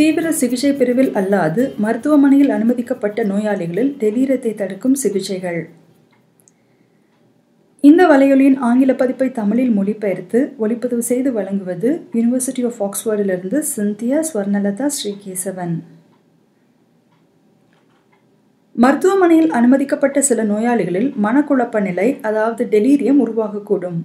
தீவிர சிகிச்சை பிரிவில் அல்லாது மருத்துவமனையில் அனுமதிக்கப்பட்ட நோயாளிகளில் டெலீரத்தை தடுக்கும் சிகிச்சைகள். இந்த வலையொலியின் ஆங்கில பதிப்பை தமிழில் மொழிபெயர்த்து ஒளிப்பதிவு செய்து வழங்குவது யூனிவர்சிட்டி ஆஃப் ஆக்ஸ்போர்டிலிருந்து சிந்தியா ஸ்வர்ணலதா ஸ்ரீகேசவன். மருத்துவமனையில் அனுமதிக்கப்பட்ட சில நோயாளிகளில் மனக்குழப்ப நிலை அதாவது டெலீரியம் உருவாகக்கூடும்.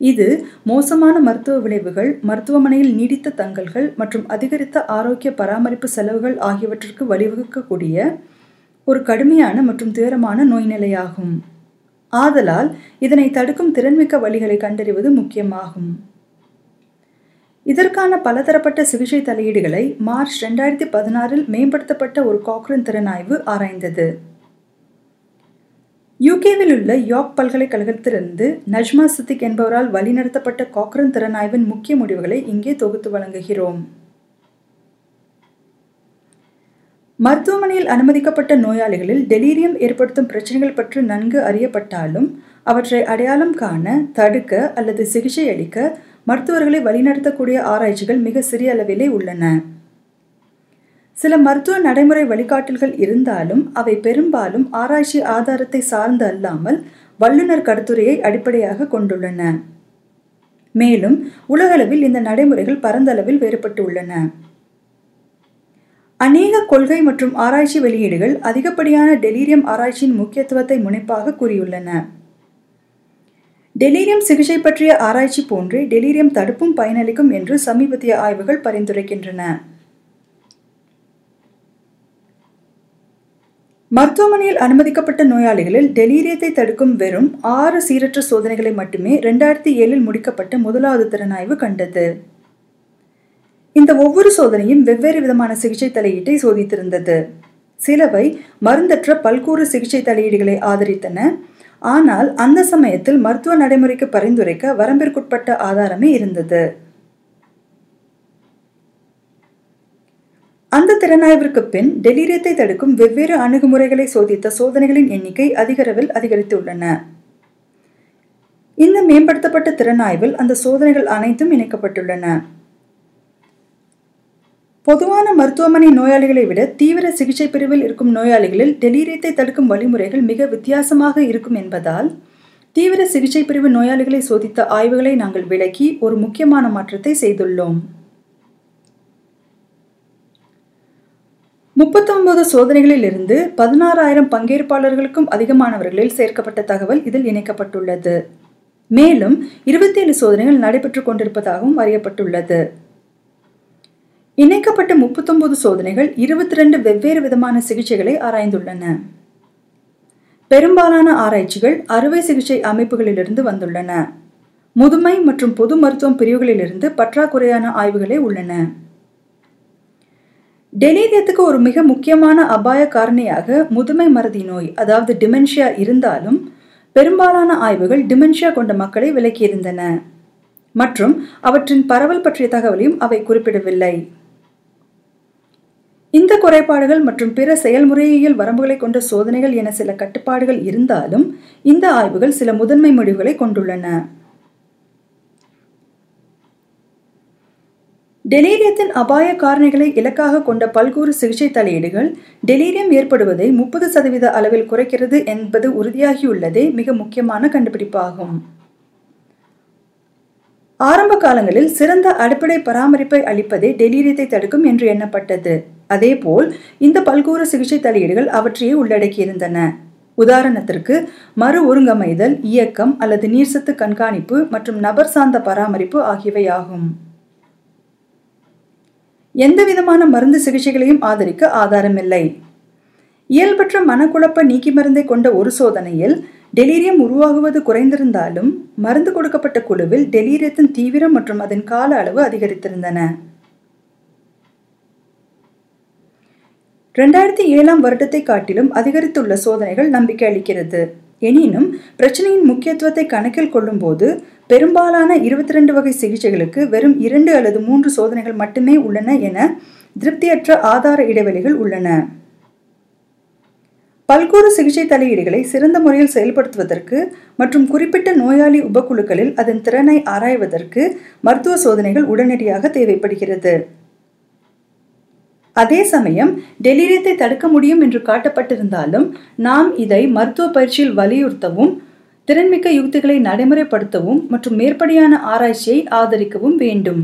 இது மோசமான மருத்துவ விளைவுகள் மருத்துவமனையில் நீடித்த தங்கல்கள் மற்றும் அதிகரித்த ஆரோக்கிய பராமரிப்பு செலவுகள் ஆகியவற்றிற்கு வழிவகுக்கக்கூடிய ஒரு கடுமையான மற்றும் துயரமான நோய்நிலையாகும். ஆதலால் இதனை தடுக்கும் திறன்மிக்க வழிகளை கண்டறிவது முக்கியமாகும். இதற்கான பலதரப்பட்ட சிகிச்சை தலையீடுகளை மார்ச் ரெண்டாயிரத்தி பதினாறில் மேம்படுத்தப்பட்ட ஒரு காக்ரன் திறனாய்வு ஆராய்ந்தது. யூகேவில் உள்ள யார்க் பல்கலைக்கழகத்திலிருந்து நஜ்மா சித்திக் என்பவரால் வழிநடத்தப்பட்ட காக்ரன் திறனாய்வின் முக்கிய முடிவுகளை இங்கே தொகுத்து வழங்குகிறோம். மருத்துவமனையில் அனுமதிக்கப்பட்ட நோயாளிகளில் டெலீரியம் ஏற்படுத்தும் பிரச்சனைகள் பற்றி நன்கு அறியப்பட்டாலும் அவற்றை அடையாளம் காண தடுக்க அல்லது சிகிச்சை அளிக்க மருத்துவர்களை வழிநடத்தக்கூடிய ஆராய்ச்சிகள் மிக சிறிய அளவிலே உள்ளன. சில மருத்துவ நடைமுறை வழிகாட்டல்கள் இருந்தாலும் அவை பெரும்பாலும் ஆராய்ச்சி ஆதாரத்தை சார்ந்து அல்லாமல் வல்லுநர் கருத்துரையை அடிப்படையாக கொண்டுள்ளன. மேலும் உலகளவில் இந்த நடைமுறைகள் பரந்தளவில் வேறுபட்டு உள்ளன அநேக கொள்கை மற்றும் ஆராய்ச்சி வெளியீடுகள் அதிகப்படியான டெலீரியம் ஆராய்ச்சியின் முக்கியத்துவத்தை முனைப்பாக கூறியுள்ளன. டெலீரியம் சிகிச்சை பற்றிய ஆராய்ச்சி போன்றே டெலீரியம் தடுப்பும் பயனளிக்கும் என்று சமீபத்திய ஆய்வுகள் பரிந்துரைக்கின்றன. மருத்துவமனையில் அனுமதிக்கப்பட்ட நோயாளிகளில் டெலீரியத்தை தடுக்கும் வெறும் ஆறு சீரற்ற சோதனைகளை மட்டுமே ரெண்டாயிரத்தி ஏழில் முடிக்கப்பட்ட முதலாவது திறனாய்வு கண்டது. இந்த ஒவ்வொரு சோதனையும் வெவ்வேறு விதமான சிகிச்சை தலையீட்டை சோதித்திருந்தது. சிலவை மருந்தற்ற பல்கூறு சிகிச்சை தலையீடுகளை ஆதரித்தன. ஆனால் அந்த சமயத்தில் மருத்துவ நடைமுறைக்கு பரிந்துரைக்க வரம்பிற்குட்பட்ட ஆதாரமே இருந்தது. அந்த திறனாய்விற்கு பின் டெலிரியத்தை தடுக்கும் வெவ்வேறு அணுகுமுறைகளை சோதித்த சோதனைகளின் எண்ணிக்கை அதிகளவில் அதிகரித்துள்ளன. இந்த மேம்படுத்தப்பட்ட திறனாய்வில் அந்த சோதனைகள் அனைத்தும் இணைக்கப்பட்டுள்ளன. பொதுவான மருத்துவமனை நோயாளிகளை விட தீவிர சிகிச்சை பிரிவில் இருக்கும் நோயாளிகளில் டெலீரியத்தை தடுக்கும் வழிமுறைகள் மிக வித்தியாசமாக இருக்கும் என்பதால் தீவிர சிகிச்சை பிரிவு நோயாளிகளை சோதித்த ஆய்வுகளை நாங்கள் விளக்கி ஒரு முக்கியமான மாற்றத்தை செய்துள்ளோம். முப்பத்தொன்பது சோதனைகளில் இருந்து பதினாறாயிரம் பங்கேற்பாளர்களுக்கும் அதிகமானவர்களில் சேர்க்கப்பட்ட தகவல் இதில் இணைக்கப்பட்டுள்ளது. மேலும் இருபத்தேழு சோதனைகள் நடைபெற்றுக் கொண்டிருப்பதாகவும் அறியப்பட்டுள்ளது. இணைக்கப்பட்ட முப்பத்தொன்பது சோதனைகள் இருபத்தி ரெண்டு வெவ்வேறு விதமான சிகிச்சைகளை ஆராய்ந்துள்ளன. பெரும்பாலான ஆராய்ச்சிகள் அறுவை சிகிச்சை அமைப்புகளிலிருந்து வந்துள்ளன. முதுமை மற்றும் பொது மருத்துவம் பிரிவுகளிலிருந்து பற்றாக்குறையான ஆய்வுகளே உள்ளன. டெலீரியத்துக்கு ஒரு மிக முக்கியமான அபாய காரணியாக முதுமை மறதி நோய் அதாவது டிமென்ஷியா இருந்தாலும் பெரும்பாலான ஆய்வுகள் டிமென்ஷியா கொண்ட மக்களை விலக்கியிருந்தன. மற்றும் அவற்றின் பரவல் பற்றிய தகவலையும் அவை குறிப்பிடவில்லை. இந்த குறைபாடுகள் மற்றும் பிற செயல்முறையியல் வரம்புகளை கொண்ட சோதனைகள் என சில கட்டுப்பாடுகள் இருந்தாலும் இந்த ஆய்வுகள் சில முதன்மை முடிவுகளை கொண்டுள்ளன. டெலீரியத்தின் அபாய காரணிகளை இலக்காக கொண்ட பல்கூறு சிகிச்சை தலையீடுகள் டெலீரியம் ஏற்படுவதை முப்பது சதவீத அளவில் குறைக்கிறது என்பது உறுதியாகியுள்ளதே மிக முக்கியமான கண்டுபிடிப்பாகும். ஆரம்ப காலங்களில் சிறந்த அடிப்படை பராமரிப்பை அளிப்பதே டெலீரியத்தை தடுக்கும் என்று எண்ணப்பட்டது. அதேபோல் இந்த பல்கூறு சிகிச்சை தலையீடுகள் அவற்றையே உள்ளடக்கியிருந்தன. உதாரணத்திற்கு மறு ஒருங்கமைதல் இயக்கம் அல்லது நீர்சத்து கண்காணிப்பு மற்றும் நபர் சார்ந்த பராமரிப்பு ஆகியவை ஆகும் எந்த விதமான மருந்து சிகிச்சைகளையும் ஆதரிக்க ஆதாரமில்லை. இயல்பற்ற மனக்குழப்ப நீக்கி மருந்தை கொண்ட ஒரு சோதனையில் டெலீரியம் உருவாகுவது குறைந்திருந்தாலும் மருந்து கொடுக்கப்பட்ட குழுவில் டெலீரியத்தின் தீவிரம் மற்றும் அதன் கால அளவு அதிகரித்திருந்தன. ரெண்டாயிரத்தி ஏழாம் வருடத்தை காட்டிலும் அதிகரித்துள்ள சோதனைகள் நம்பிக்கை அளிக்கிறது. எனினும் பிரச்சனையின் முக்கியத்துவத்தை கணக்கில் கொள்ளும்போது பெரும்பாலான இருபத்தி ரெண்டு வகை சிகிச்சைகளுக்கு வெறும் இரண்டு அல்லது மூன்று சோதனைகள் மட்டுமே உள்ளன என திருப்தியற்ற ஆதார இடைவெளிகள் உள்ளன. பல்கூறு சிகிச்சை தலையீடுகளை சிறந்த முறையில் செயல்படுத்துவதற்கு மற்றும் குறிப்பிட்ட நோயாளி உபக்குழுக்களில் அதன் திறனை ஆராய்வதற்கு மருத்துவ சோதனைகள் உடனடியாக தேவைப்படுகிறது. அதே சமயம் டெலிரியத்தை தடுக்க முடியும் என்று காட்டப்பட்டிருந்தாலும் நாம் இதை மருத்துவ பயிற்சியில் வலியுறுத்தவும் திறன்மிக்க யுக்திகளை நடைமுறைப்படுத்தவும் மற்றும் மேற்படியான ஆராய்ச்சியை ஆதரிக்கவும் வேண்டும்.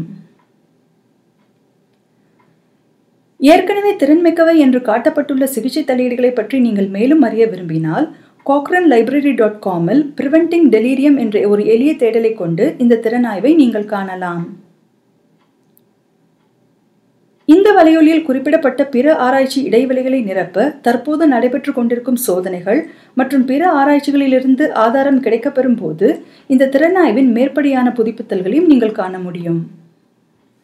ஏற்கனவே திறன்மிக்கவை என்று காட்டப்பட்டுள்ள சிகிச்சை தலையீடுகளை பற்றி நீங்கள் மேலும் அறிய விரும்பினால் காக்ரன் லைப்ரரி டாட் காமில் ப்ரிவென்டிங் டெலீரியம் என்ற ஒரு எளிய தேடலை கொண்டு இந்த திறனாய்வை நீங்கள் காணலாம். இந்த வலையொலியில் குறிப்பிடப்பட்ட பிற ஆராய்ச்சி இடைவெளிகளை நிரப்ப தற்போது நடைபெற்று கொண்டிருக்கும் சோதனைகள் மற்றும் பிற ஆராய்ச்சிகளிலிருந்து ஆதாரம் கிடைக்கப்பெறும் போது இந்த திறனாய்வின் மேற்படியான புதுப்பித்தல்களையும் நீங்கள் காண முடியும்.